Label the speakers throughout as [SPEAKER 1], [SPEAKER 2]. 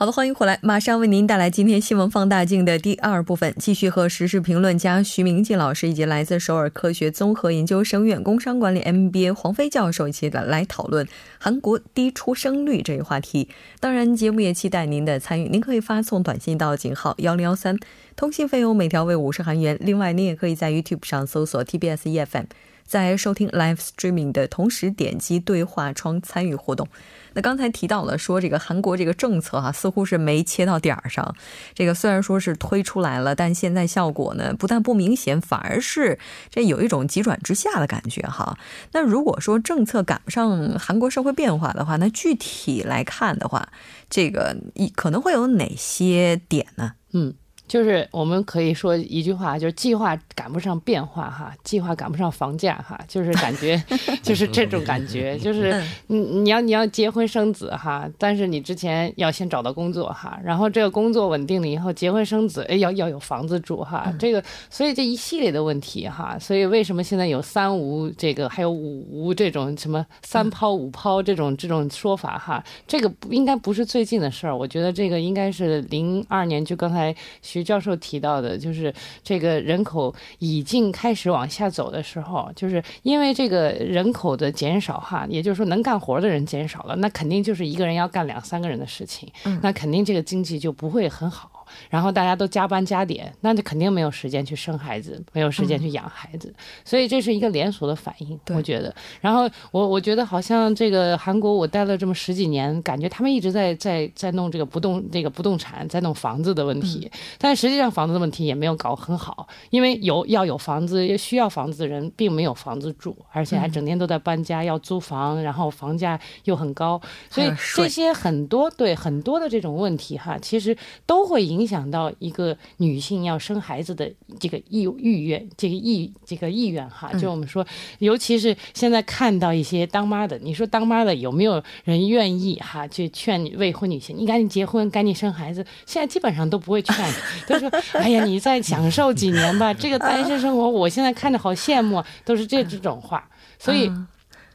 [SPEAKER 1] 好的，欢迎回来，马上为您带来今天新闻放大镜的第二部分，继续和时事评论家徐明季老师以及来自首尔科学综合研究生院工商管理 MBA 黄飞教授一起的来讨论韩国低出生率这一话题。当然，节目也期待您的参与，您可以发送短信到井号幺零幺三，通信费用每条为五十韩元。另外，您也可以在 YouTube 上搜索 TBS EFM，在收听 Live Streaming 的同时点击对话窗参与互动。那刚才提到了说这个韩国这个政策哈，似乎是没切到点儿上。这个虽然说是推出来了，但现在效果呢不但不明显，反而是这有一种急转直下的感觉哈。那如果说政策赶不上韩国社会变化的话，那具体来看的话，这个一可能会有哪些点呢？
[SPEAKER 2] 嗯。就是我们可以说一句话，就是计划赶不上变化哈，计划赶不上房价哈，就是感觉，就是这种感觉，就是你你要你要结婚生子哈，但是你之前要先找到工作哈，然后这个工作稳定了以后结婚生子，哎要要有房子住哈，这个所以这一系列的问题哈，所以为什么现在有三无这个还有五无这种什么三抛五抛这种这种说法哈，这个应该不是最近的事儿，我觉得这个应该是零二年就刚才徐。教授提到的，就是这个人口已经开始往下走的时候，就是因为这个人口的减少哈，也就是说能干活的人减少了，那肯定就是一个人要干两三个人的事情，那肯定这个经济就不会很好。然后大家都加班加点，那就肯定没有时间去生孩子，没有时间去养孩子，所以这是一个连锁的反应，我觉得。然后我我觉得好像这个韩国，我待了这么十几年，感觉他们一直在在在弄这个不动这个不动产，在弄房子的问题，但实际上房子的问题也没有搞很好，因为有要有房子，需要房子的人并没有房子住，而且还整天都在搬家，要租房，然后房价又很高，所以这些很多对很多的这种问题哈，其实都会影。影响到一个女性要生孩子的这个意意愿，这个意这个意愿哈，就我们说，尤其是现在看到一些当妈的，你说当妈的有没有人愿意哈去劝未婚女性，你赶紧结婚，赶紧生孩子？现在基本上都不会劝，都说哎呀，你再享受几年吧，这个单身生活我现在看着好羡慕，都是这这种话，所以。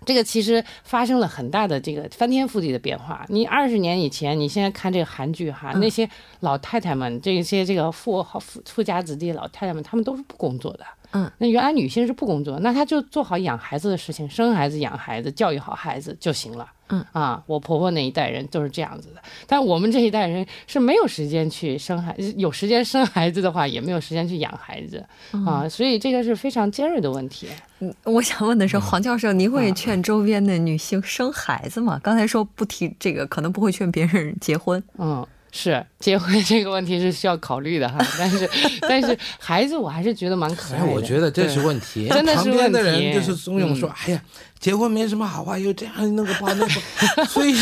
[SPEAKER 2] 这个其实发生了很大的这个翻天覆地的变化。你二十年以前，你现在看这个韩剧哈，那些老太太们，这些这个富豪富富家子弟老太太们，她们都是不工作的。嗯，那原来女性是不工作，那她就做好养孩子的事情，生孩子、养孩子、教育好孩子就行了。嗯啊，我婆婆那一代人都是这样子的，但我们这一代人是没有时间去生孩子，有时间生孩子的话，也没有时间去养孩子啊，所以这个是非常尖锐的问题。
[SPEAKER 1] 嗯，我想问的是，黄教授，您会劝周边的女性生孩子吗？刚才说不提这个，可能不会劝别人结婚。
[SPEAKER 2] 嗯。是结婚这个问题是需要考虑的哈，但是但是孩子我还是觉得蛮可爱的。
[SPEAKER 3] 我觉得这是问题，
[SPEAKER 2] 真的是问题。
[SPEAKER 3] 旁边的人就是怂恿说：“哎呀。”结婚没什么好话，又这样那个不好那个，所以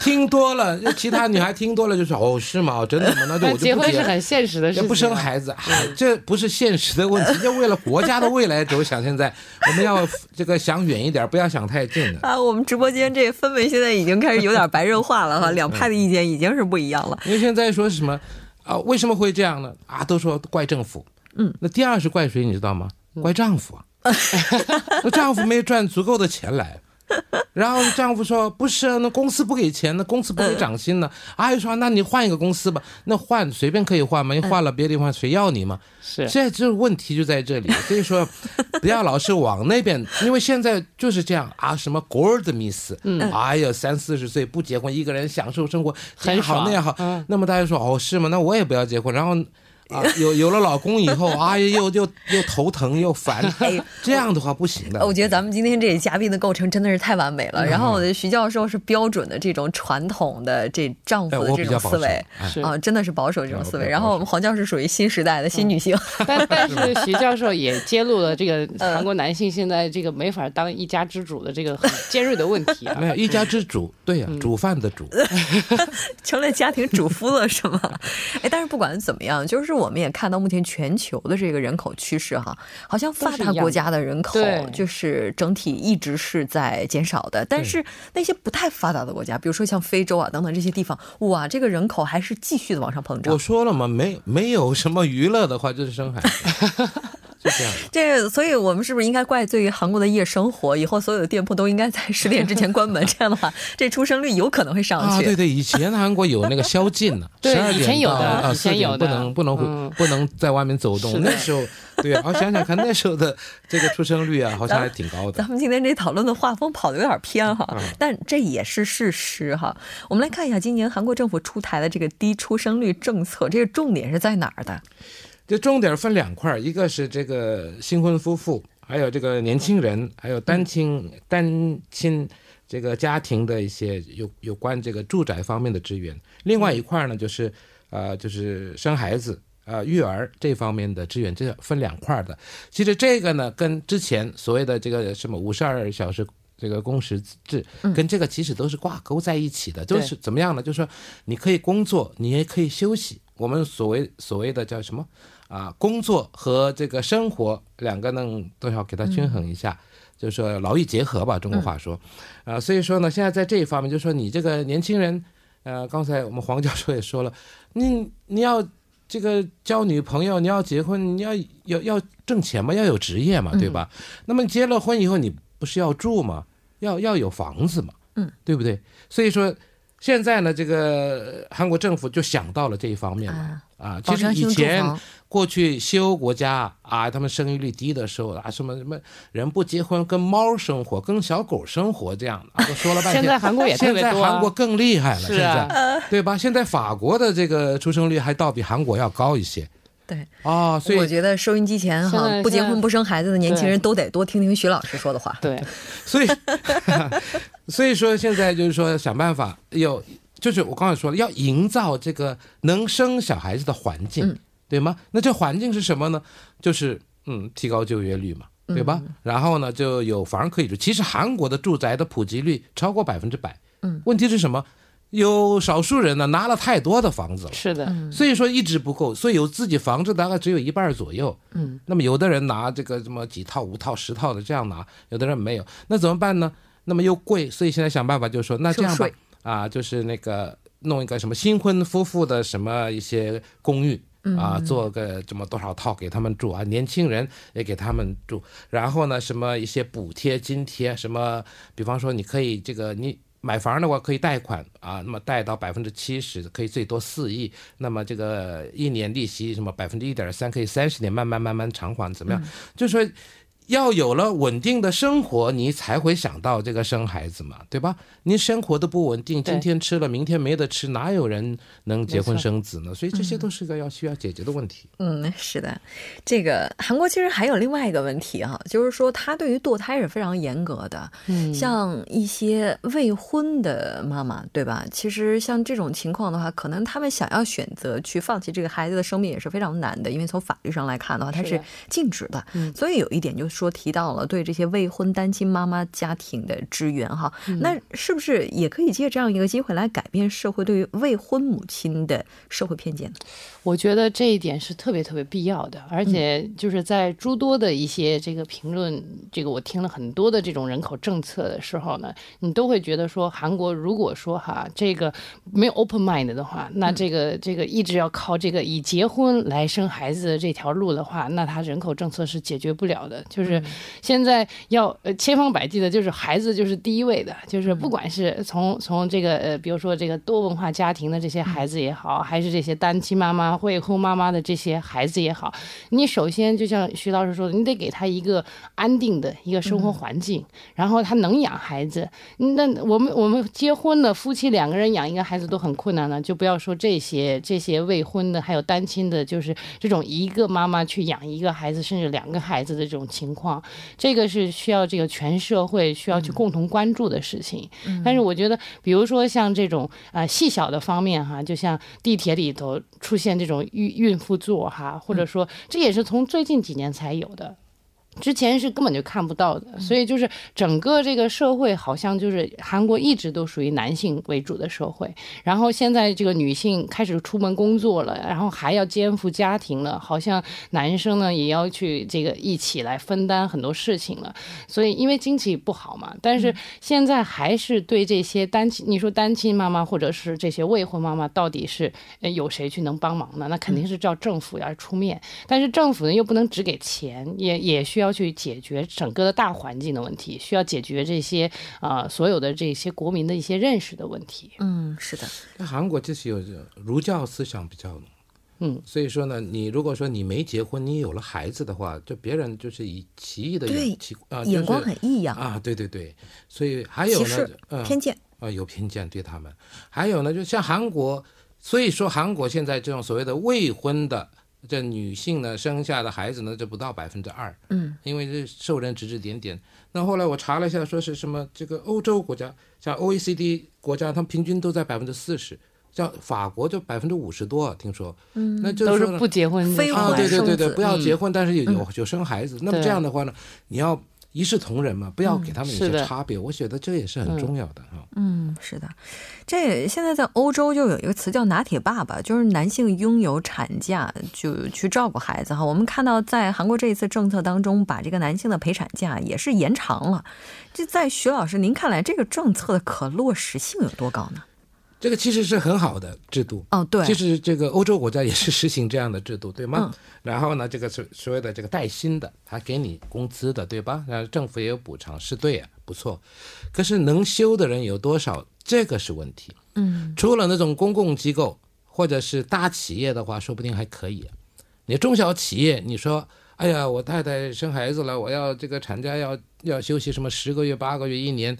[SPEAKER 3] 听多了，其他女孩听多了就说哦是吗？真的吗？那就我就
[SPEAKER 2] 结婚是很现实的事情，
[SPEAKER 3] 不生孩子，这不是现实的问题，要为了国家的未来着想。现在我们要这个想远一点，不要想太近了
[SPEAKER 1] 啊。我们直播间这氛围现在已经开始有点白热化了哈，两派的意见已经是不一样了。
[SPEAKER 3] 因为现在说什么啊？为什么会这样呢？啊，都说怪政府，嗯，那第二是怪谁？你知道吗？怪丈夫啊。那丈夫没赚足够的钱来，然后丈夫说：“不是，那公司不给钱，那公司不给涨薪呢。”阿姨说：“那你换一个公司吧，那换随便可以换吗？你换了别的地方谁要你嘛？”
[SPEAKER 2] 是，
[SPEAKER 3] 现在这个问题就在这里，所以说不要老是往那边，因为现在就是这样啊，什么 g o r d miss，嗯，哎呀，三四十岁不结婚，一个人享受生活，很好那样好，那么大家说哦是吗？那我也不要结婚，然后。啊，有有了老公以后，啊，又又又头疼又烦，这样的话不行的。
[SPEAKER 1] 我觉得咱们今天这嘉宾的构成真的是太完美了。然后徐教授是标准的这种传统的这丈夫的这种思维，啊，真的是保守这种思维。然后我们黄教授属于新时代的新女性。
[SPEAKER 2] 但但是徐教授也揭露了这个韩国男性现在这个没法当一家之主的这个很尖锐的问题啊。
[SPEAKER 3] 没有一家之主，对呀，煮饭的主，
[SPEAKER 1] 成了家庭主夫了是吗？哎，但是不管怎么样，就是我。我们也看到目前全球的这个人口趋势哈，好像发达国家的人口就是整体一直是在减少的，但是那些不太发达的国家，比如说像非洲啊等等这些地方，哇，这个人口还是继续的往上膨胀。
[SPEAKER 3] 我说了嘛，没没有什么娱乐的话，就是生孩子。就这样，
[SPEAKER 1] 这所以我们是不是应该怪罪于韩国的夜生活？以后所有的店铺都应该在十点之前关门，这样的话，这出生率有可能会上去。
[SPEAKER 3] 啊，对对，以前韩国有那个宵禁呢，十二点
[SPEAKER 2] 到啊
[SPEAKER 3] 四点不能不能不能在外面走动。那时候，对啊，我想想看，那时候的这个出生率啊，好像还挺高的。
[SPEAKER 1] 咱们今天这讨论的画风跑的有点偏哈，但这也是事实哈。我们来看一下今年韩国政府出台的这个低出生率政策，这个重点是在哪儿的？
[SPEAKER 3] 这重点分两块一个是这个新婚夫妇，还有这个年轻人，还有单亲单亲这个家庭的一些有有关这个住宅方面的支援。另外一块呢，就是呃，就是生孩子啊育儿这方面的支援，这分两块的。其实这个呢，跟之前所谓的这个什么五十二小时这个工时制，跟这个其实都是挂钩在一起的。就是怎么样呢？就是说你可以工作，你也可以休息。我们所谓所谓的叫什么啊？工作和这个生活两个呢都要给它均衡一下，就是说劳逸结合吧，中国话说。啊，所以说呢，现在在这一方面，就是说你这个年轻人，呃，刚才我们黄教授也说了，你你要这个交女朋友，你要结婚，你要要要挣钱嘛，要有职业嘛，对吧？那么结了婚以后，你不是要住嘛？要要有房子嘛，嗯，对不对？所以说。现在呢，这个韩国政府就想到了这一方面了啊。其实以前过去西欧国家啊，他们生育率低的时候啊，什么什么人不结婚跟猫生活，跟小狗生活这样的，都说了半天。
[SPEAKER 2] 现在韩国也特
[SPEAKER 3] 别多。现在韩国更厉害了，现在对吧？现在法国的这个出生率还倒比韩国要高一些。
[SPEAKER 1] 对
[SPEAKER 3] 啊，所以
[SPEAKER 1] 我觉得收音机前哈不结婚不生孩子的年轻人都得多听听徐老师说的话。
[SPEAKER 2] 对，
[SPEAKER 3] 所以 所以说现在就是说想办法有，就是我刚才说了，要营造这个能生小孩子的环境，对吗？那这环境是什么呢？就是嗯，提高就业率嘛，对吧？然后呢，就有房可以住。其实韩国的住宅的普及率超过百分之百。嗯，问题是什么？有少数人呢拿了太多的房子了，
[SPEAKER 2] 是的，
[SPEAKER 3] 所以说一直不够，所以有自己房子大概只有一半左右。嗯，那么有的人拿这个什么几套、五套、十套的这样拿，有的人没有，那怎么办呢？那么又贵，所以现在想办法就是说，那这样吧，啊，就是那个弄一个什么新婚夫妇的什么一些公寓啊，做个这么多少套给他们住啊，年轻人也给他们住，然后呢，什么一些补贴津贴，什么，比方说你可以这个你。买房的话可以贷款啊，那么贷到百分之七十，可以最多四亿。那么这个一年利息什么百分之一点三，可以三十年慢慢慢慢偿还，怎么样？就说。要有了稳定的生活，你才会想到这个生孩子嘛，对吧？你生活的不稳定，今天吃了，明天没得吃，哪有人能结婚生子呢？所以这些都是个要需要解决的问题。
[SPEAKER 1] 嗯，是的，这个韩国其实还有另外一个问题哈，就是说他对于堕胎是非常严格的。嗯，像一些未婚的妈妈，对吧？其实像这种情况的话，可能他们想要选择去放弃这个孩子的生命也是非常难的，因为从法律上来看的话，它是禁止的。嗯，所以有一点就。说提到了对这些未婚单亲妈妈家庭的支援哈，那是不是也可以借这样一个机会来改变社会对于未婚母亲的社会偏见呢？
[SPEAKER 2] 我觉得这一点是特别特别必要的，而且就是在诸多的一些这个评论，这个我听了很多的这种人口政策的时候呢，你都会觉得说，韩国如果说哈这个没有 open mind 的话，那这个这个一直要靠这个以结婚来生孩子的这条路的话，那他人口政策是解决不了的。就是现在要呃千方百计的，就是孩子就是第一位的，就是不管是从从这个呃比如说这个多文化家庭的这些孩子也好，还是这些单亲妈妈。未婚妈妈的这些孩子也好，你首先就像徐老师说的，你得给他一个安定的一个生活环境，然后他能养孩子。那我们我们结婚的夫妻两个人养一个孩子都很困难了，就不要说这些这些未婚的，还有单亲的，就是这种一个妈妈去养一个孩子，甚至两个孩子的这种情况，这个是需要这个全社会需要去共同关注的事情。但是我觉得，比如说像这种啊细小的方面哈，就像地铁里头出现。这种孕孕妇座哈，或者说这也是从最近几年才有的。之前是根本就看不到的。所以就是整个这个社会好像就是韩国一直都属于男性为主的社会，然后现在这个女性开始出门工作了，然后还要肩负家庭了，好像男生呢也要去这个一起来分担很多事情了。所以因为经济不好嘛，但是现在还是对这些单亲，你说单亲妈妈或者是这些未婚妈妈，到底是有谁去能帮忙呢？那肯定是叫政府要出面，但是政府呢又不能只给钱，也也需要去解决整个的大环境的问题，需要解决这些啊所有的这些国民的一些认识的问题。
[SPEAKER 1] 嗯，是的。
[SPEAKER 3] 那韩国就是有儒教思想比较，嗯，所以说呢，你如果说你没结婚，你有了孩子的话，就别人就是以奇异的
[SPEAKER 1] 奇啊眼光很异样
[SPEAKER 3] 啊，对对对，所以还有
[SPEAKER 1] 呢，偏见
[SPEAKER 3] 啊，有偏见对他们，还有呢，就像韩国。所以说，韩国现在这种所谓的未婚的这女性呢，生下的孩子呢，就不到百分之二。
[SPEAKER 1] 嗯，
[SPEAKER 3] 因为这受人指指点点。那后来我查了一下，说是什么这个欧洲国家，像 OECD 国家，他们平均都在百分之四十，像法国就百分之五十多，听说。
[SPEAKER 1] 嗯，
[SPEAKER 3] 那就
[SPEAKER 2] 是不结婚，
[SPEAKER 1] 非
[SPEAKER 3] 啊，对对对对，不要结婚，但是有有有生孩子。那么这样的话呢，你要。一视同仁嘛，不要给他们一些差别，我觉得这也是很重要的
[SPEAKER 1] 啊。嗯，是的，这现在在欧洲就有一个词叫“拿铁爸爸”，就是男性拥有产假就去照顾孩子哈。我们看到在韩国这一次政策当中，把这个男性的陪产假也是延长了。就在徐老师您看来，这个政策的可落实性有多高呢？
[SPEAKER 3] 这个其实是很好的制度
[SPEAKER 1] 哦，对，
[SPEAKER 3] 其实这个欧洲国家也是实行这样的制度，对吗？然后呢，这个所所谓的这个带薪的，他给你工资的，对吧？然后政府也有补偿，是对啊，不错。可是能休的人有多少？这个是问题。
[SPEAKER 1] 嗯，
[SPEAKER 3] 除了那种公共机构或者是大企业的话，说不定还可以。你中小企业，你说，哎呀，我太太生孩子了，我要这个产假要要休息什么十个月、八个月、一年。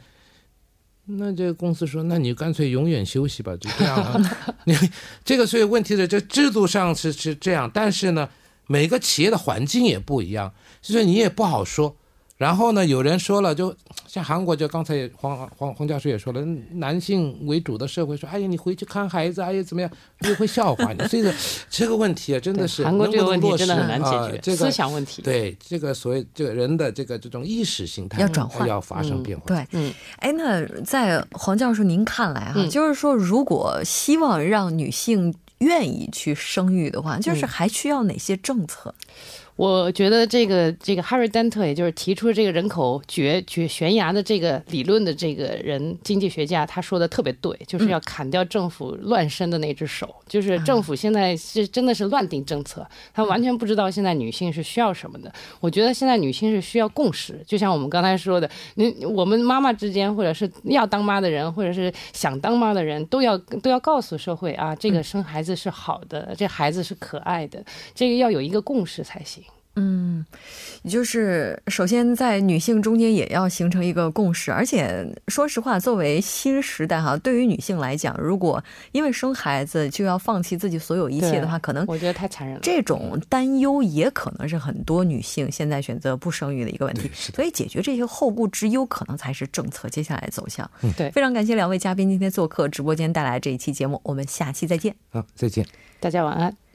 [SPEAKER 3] 那这个公司说，那你干脆永远休息吧，就这样啊。你这个所以问题的，这制度上是是这样，但是呢，每个企业的环境也不一样，所以你也不好说。然后呢，有人说了，就 像韩国，就刚才黄黄黄教授也说了，男性为主的社会说，哎呀，你回去看孩子，哎呀，怎么样，又会笑话你。这个 这个问题啊，真的是
[SPEAKER 2] 韩国这个问题真的很
[SPEAKER 3] 难
[SPEAKER 2] 解决，这个思想问题。
[SPEAKER 3] 对这个所谓这个人的这个这种意识形态
[SPEAKER 1] 要转换，
[SPEAKER 3] 要发生变化。
[SPEAKER 1] 对，嗯，哎，那在黄教授您看来哈，就是说，如果希望让女性愿意去生育的话，就是还需要哪些政策？
[SPEAKER 2] 我觉得这个这个 Harry Dent，也就是提出这个人口绝绝悬崖的这个理论的这个人，经济学家，他说的特别对，就是要砍掉政府乱伸的那只手。就是政府现在是真的是乱定政策，他完全不知道现在女性是需要什么的。我觉得现在女性是需要共识，就像我们刚才说的，你我们妈妈之间，或者是要当妈的人，或者是想当妈的人，都要都要告诉社会啊，这个生孩子是好的，这孩子是可爱的，这个要有一个共识才行。
[SPEAKER 1] 嗯，就是首先在女性中间也要形成一个共识，而且说实话，作为新时代哈，对于女性来讲，如果因为生孩子就要放弃自己所有一切的话，可能
[SPEAKER 2] 我觉得太残忍了。
[SPEAKER 1] 这种担忧也可能是很多女性现在选择不生育的一个问题。所以解决这些后顾之忧，可能才是政策接下来走向。
[SPEAKER 2] 对，
[SPEAKER 1] 非常感谢两位嘉宾今天做客直播间带来这一期节目，我们下期再见。
[SPEAKER 3] 好，再见，
[SPEAKER 2] 大家晚安。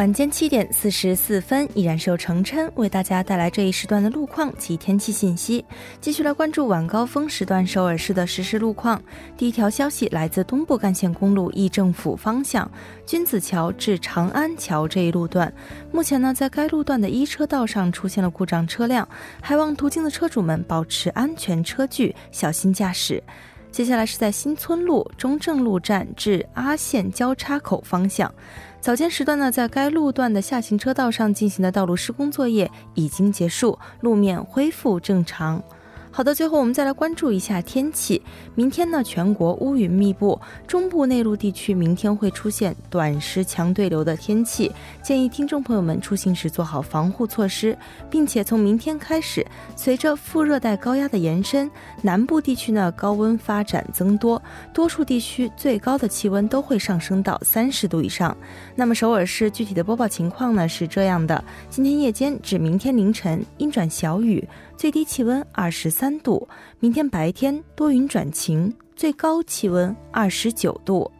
[SPEAKER 4] 晚间七点四十四分，依然是由程琛为大家带来这一时段的路况及天气信息。继续来关注晚高峰时段首尔市的实时路况。第一条消息来自东部干线公路义政府方向君子桥至长安桥这一路段，目前呢在该路段的一车道上出现了故障车辆，还望途经的车主们保持安全车距，小心驾驶。接下来是在新村路中正路站至阿县交叉口方向。早间时段呢，在该路段的下行车道上进行的道路施工作业已经结束，路面恢复正常。好的，最后我们再来关注一下天气。明天呢，全国乌云密布，中部内陆地区明天会出现短时强对流的天气，建议听众朋友们出行时做好防护措施，并且从明天开始，随着副热带高压的延伸，南部地区呢高温发展增多，多数地区最高的气温都会上升到三十度以上。那么首尔市具体的播报情况呢是这样的：今天夜间至明天凌晨阴转小雨。最低气温二十三度，明天白天多云转晴，最高气温二十九度。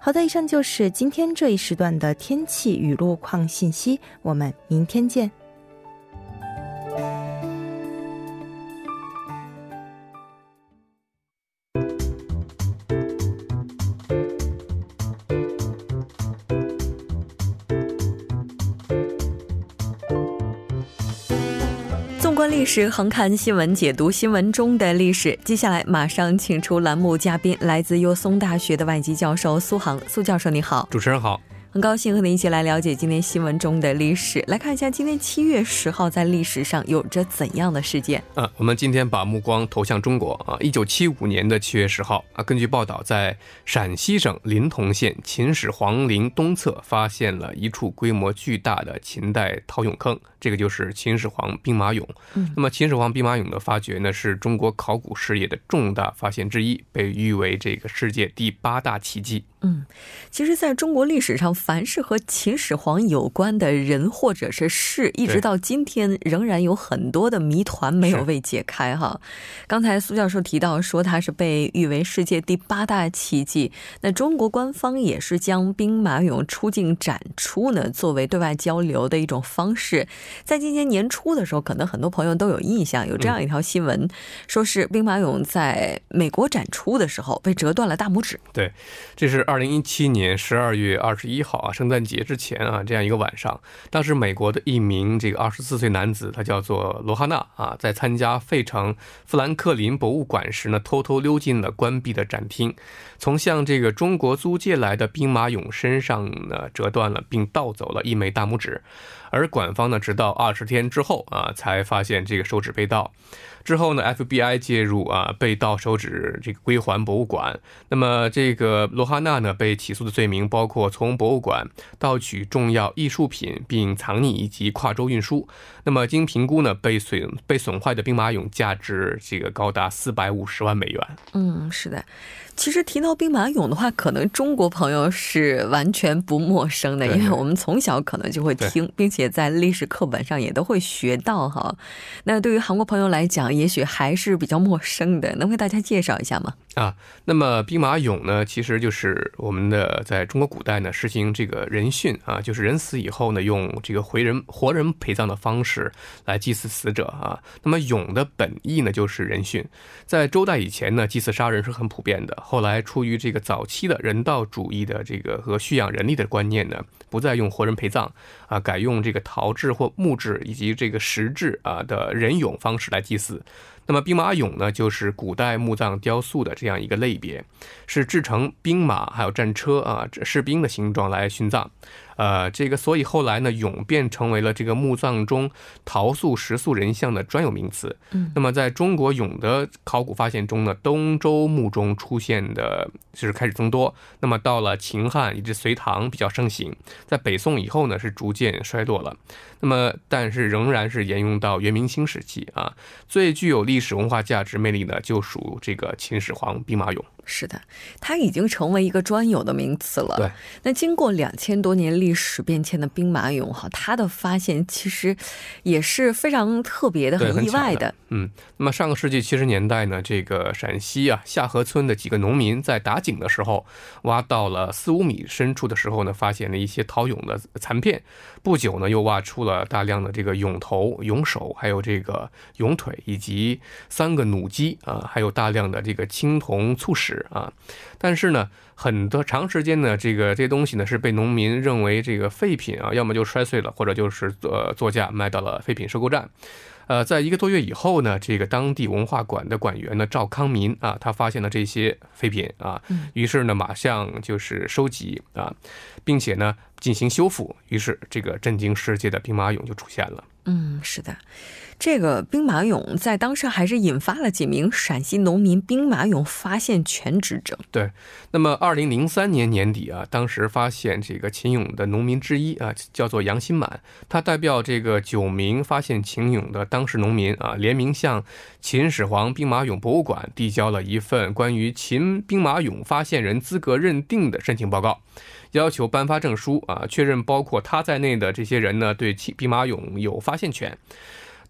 [SPEAKER 4] 好的，以上就是今天这一时段的天气与路况信息，我们明天见。
[SPEAKER 1] 纵观历史横看新闻，解读新闻中的历史。接下来马上请出栏目嘉宾，来自优松大学的外籍教授苏杭。苏教授，你好。
[SPEAKER 5] 主持人好。
[SPEAKER 1] 很高兴和您一起来了解今天新闻中的历史。来看一下今天七月十号在历史上有着怎样的事件？
[SPEAKER 5] 啊，我们今天把目光投向中国啊。一九七五年的七月十号啊，根据报道，在陕西省临潼县秦始皇陵东侧发现了一处规模巨大的秦代陶俑坑。这个就是秦始皇兵马俑。嗯，那么秦始皇兵马俑的发掘呢，是中国考古事业的重大发现之一，被誉为这个世界第八大奇迹。
[SPEAKER 1] 嗯，其实，在中国历史上，凡是和秦始皇有关的人或者是事，一直到今天，仍然有很多的谜团没有被解开。哈，刚才苏教授提到说，他是被誉为世界第八大奇迹。那中国官方也是将兵马俑出境展出呢，作为对外交流的一种方式。在今年年初的时候，可能很多朋友都有印象，有这样一条新闻，说是兵马俑在美国展出的时候被折断了大拇指。
[SPEAKER 5] 对，这是二。二零一七年十二月二十一号啊，圣诞节之前啊，这样一个晚上，当时美国的一名这个二十四岁男子，他叫做罗哈纳啊，在参加费城富兰克林博物馆时呢，偷偷溜进了关闭的展厅，从向这个中国租借来的兵马俑身上呢折断了，并盗走了一枚大拇指，而馆方呢，直到二十天之后啊，才发现这个手指被盗。之后呢，FBI 介入啊，被盗手指这个归还博物馆。那么这个罗哈娜呢，被起诉的罪名包括从博物馆盗取重要艺术品并藏匿以及跨州运输。那么经评估呢，被损被损坏的兵马俑价值这个高达四百五十万美元。
[SPEAKER 1] 嗯，是的。其实提到兵马俑的话，可能中国朋友是完全不陌生的，因为我们从小可能就会听，并且在历史课本上也都会学到哈。那对于韩国朋友来讲，也许还是比较陌生的，能为大家介绍一下吗？
[SPEAKER 5] 啊，那么兵马俑呢，其实就是我们的在中国古代呢实行这个人殉啊，就是人死以后呢，用这个回人活人陪葬的方式来祭祀死者啊。那么俑的本意呢就是人殉，在周代以前呢，祭祀杀人是很普遍的。后来出于这个早期的人道主义的这个和蓄养人力的观念呢，不再用活人陪葬啊，改用这个陶制或木制以及这个石制啊的人俑方式来祭祀。那么兵马俑呢，就是古代墓葬雕塑的这样一个类别，是制成兵马还有战车啊士兵的形状来殉葬。呃，这个所以后来呢，俑便成为了这个墓葬中陶塑石塑人像的专有名词。嗯，那么在中国俑的考古发现中呢，东周墓中出现的就是开始增多。那么到了秦汉以至隋唐比较盛行，在北宋以后呢，是逐渐衰落了。那么但是仍然是沿用到元明清时期啊，最具有历史文化价值魅力的就属这个秦始皇兵马俑。
[SPEAKER 1] 是的，它已经成为一个专有的名词了。
[SPEAKER 5] 对，
[SPEAKER 1] 那经过两千多年历史变迁的兵马俑，哈，它的发现其实也是非常特别的、很意外的。
[SPEAKER 5] 嗯，那么上个世纪七十年代呢，这个陕西啊下河村的几个农民在打井的时候，挖到了四五米深处的时候呢，发现了一些陶俑的残片。不久呢，又挖出了大量的这个俑头、俑手，还有这个俑腿，以及三个弩机啊，还有大量的这个青铜簇石啊。但是呢，很多长时间呢，这个这些东西呢是被农民认为这个废品啊，要么就摔碎了，或者就是呃作价卖到了废品收购站。呃，在一个多月以后呢，这个当地文化馆的馆员呢赵康民啊，他发现了这些废品啊，于是呢马上就是收集啊，并且呢进行修复，于是这个震惊世界的兵马俑就出现了。
[SPEAKER 1] 嗯，是的。这个兵马俑在当时还是引发了几名陕西农民兵马俑发现权之争。
[SPEAKER 5] 对，那么二零零三年年底啊，当时发现这个秦俑的农民之一啊，叫做杨新满，他代表这个九名发现秦俑的当时农民啊，联名向秦始皇兵马俑博物馆递交了一份关于秦兵马俑发现人资格认定的申请报告。要求颁发证书啊，确认包括他在内的这些人呢，对秦兵马俑有发现权。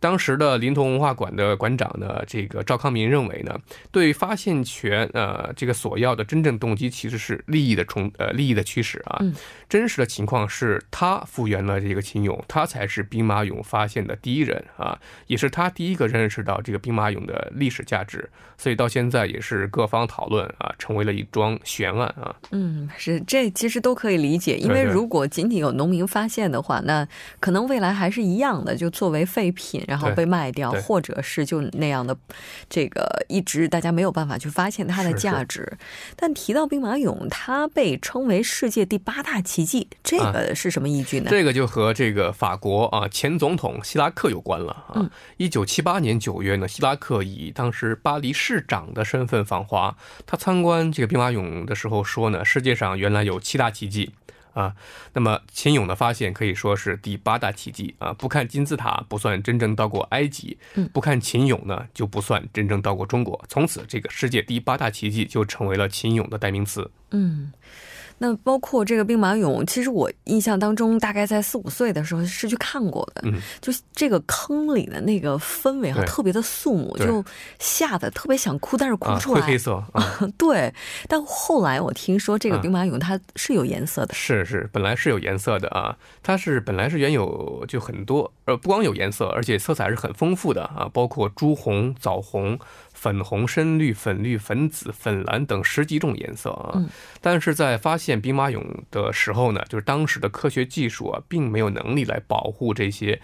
[SPEAKER 5] 当时的临潼文化馆的馆长呢，这个赵康民认为呢，对发现权呃这个索要的真正动机其实是利益的冲呃利益的驱使啊。真实的情况是他复原了这个秦俑，他才是兵马俑发现的第一人啊，也是他第一个认识到这个兵马俑的历史价值。所以到现在也是各方讨论啊，成为了一桩悬案啊。
[SPEAKER 1] 嗯，是这其实都可以理解，因为如果仅仅有农民发现的话，那可能未来还是一样的，就作为废品。然后被卖掉，或者是就那样的，这个一直大家没有办法去发现它的价值。但提到兵马俑，它被称为世界第八大奇迹，这个是什么依据呢？
[SPEAKER 5] 这个就和这个法国啊前总统希拉克有关了啊。一九七八年九月呢，希拉克以当时巴黎市长的身份访华，他参观这个兵马俑的时候说呢，世界上原来有七大奇迹。啊，那么秦俑的发现可以说是第八大奇迹啊！不看金字塔不算真正到过埃及，不看秦俑呢就不算真正到过中国。从此，这个世界第八大奇迹就成为了秦俑的代名词。
[SPEAKER 1] 嗯。那包括这个兵马俑，其实我印象当中，大概在四五岁的时候是去看过的。嗯，就这个坑里的那个氛围啊，特别的肃穆，就吓得特别想哭，但是哭不出来。
[SPEAKER 5] 灰黑色。
[SPEAKER 1] 对，但后来我听说这个兵马俑它是有颜色的。
[SPEAKER 5] 是是，本来是有颜色的啊，它是本来是原有就很多，呃，不光有颜色，而且色彩是很丰富的啊，包括朱红、枣红。粉红、深绿、粉绿、粉紫、粉蓝等十几种颜色啊，但是在发现兵马俑的时候呢，就是当时的科学技术啊，并没有能力来保护这些。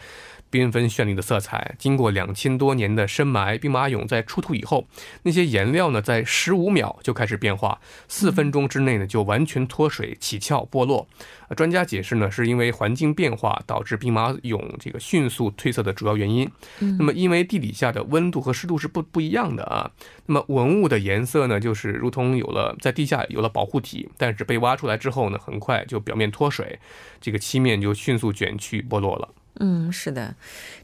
[SPEAKER 5] 缤纷绚丽的色彩，经过两千多年的深埋，兵马俑在出土以后，那些颜料呢，在十五秒就开始变化，四分钟之内呢，就完全脱水、起翘、剥落。专家解释呢，是因为环境变化导致兵马俑这个迅速褪色的主要原因。那么，因为地底下的温度和湿度是不不一样的啊。那么，文物的颜色呢，就是如同有了在地下有了保护体，但是被挖出来之后呢，很快就表面脱水，这个漆面就迅速卷曲剥落了。
[SPEAKER 1] 嗯，是的，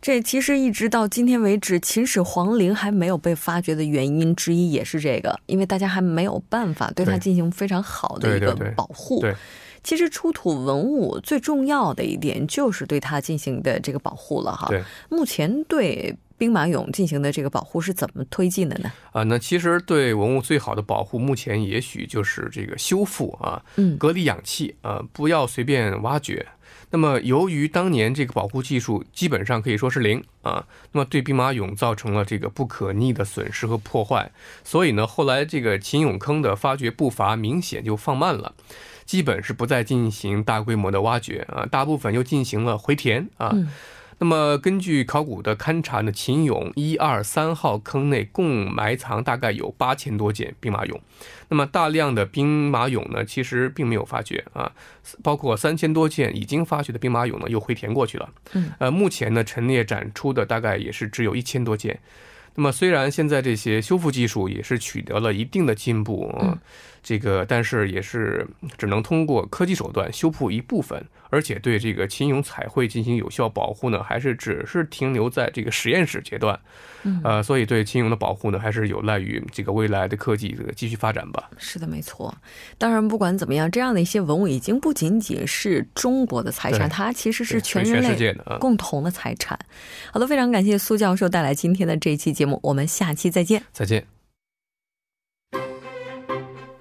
[SPEAKER 1] 这其实一直到今天为止，秦始皇陵还没有被发掘的原因之一也是这个，因为大家还没有办法对它进行非常好的一个保护。
[SPEAKER 5] 对，
[SPEAKER 1] 其实出土文物最重要的一点就是对它进行的这个保护了哈。
[SPEAKER 5] 对，
[SPEAKER 1] 目前对兵马俑进行的这个保护是怎么推进的呢？
[SPEAKER 5] 啊，那其实对文物最好的保护，目前也许就是这个修复啊，
[SPEAKER 1] 嗯，
[SPEAKER 5] 隔离氧气啊，不要随便挖掘。那么，由于当年这个保护技术基本上可以说是零啊，那么对兵马俑造成了这个不可逆的损失和破坏，所以呢，后来这个秦俑坑的发掘步伐明显就放慢了，基本是不再进行大规模的挖掘啊，大部分又进行了回填啊。那么，根据考古的勘察呢，秦俑一二三号坑内共埋藏大概有八千多件兵马俑。那么，大量的兵马俑呢，其实并没有发掘啊，包括三千多件已经发掘的兵马俑呢，又回填过去了。
[SPEAKER 1] 嗯，
[SPEAKER 5] 呃，目前呢，陈列展出的大概也是只有一千多件。那么，虽然现在这些修复技术也是取得了一定的进步，嗯，这个但是也是只能通过科技手段修复一部分。而且对这个秦俑彩绘进行有效保护呢，还是只是停留在这个实验室阶段，呃，所以对秦俑的保护呢，还是有赖于这个未来的科技这个继续发展吧。
[SPEAKER 1] 是的，没错。当然，不管怎么样，这样的一些文物已经不仅仅是中国的财产，它其实是全人类共同的财产。好的，非常感谢苏教授带来今天的这一期节目，我们下期再见。
[SPEAKER 5] 再见。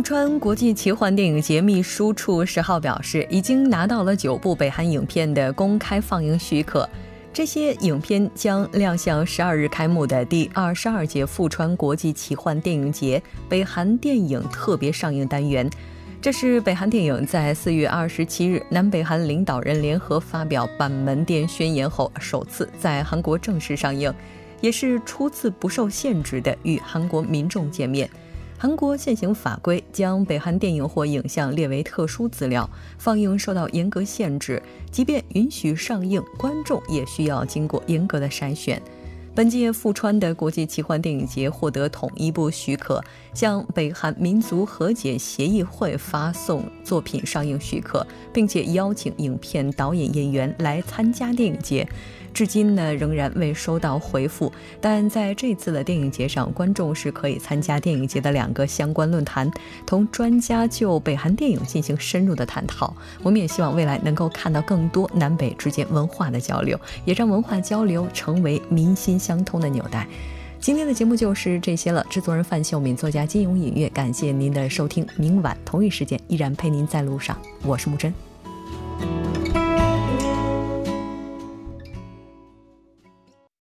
[SPEAKER 1] 富川国际奇幻电影节秘书处十号表示，已经拿到了九部北韩影片的公开放映许可。这些影片将亮相十二日开幕的第二十二届富川国际奇幻电影节北韩电影特别上映单元。这是北韩电影在四月二十七日南北韩领导人联合发表板门店宣言后首次在韩国正式上映，也是初次不受限制的与韩国民众见面。韩国现行法规将北韩电影或影像列为特殊资料，放映受到严格限制。即便允许上映，观众也需要经过严格的筛选。本届富川的国际奇幻电影节获得统一部许可，向北韩民族和解协议会发送作品上映许可，并且邀请影片导演、演员来参加电影节。至今呢，仍然未收到回复。但在这次的电影节上，观众是可以参加电影节的两个相关论坛，同专家就北韩电影进行深入的探讨。我们也希望未来能够看到更多南北之间文化的交流，也让文化交流成为民心相通的纽带。今天的节目就是这些了。制作人范秀敏，作家金勇，音乐，感谢您的收听。明晚同一时间依然陪您在路上，我是木真。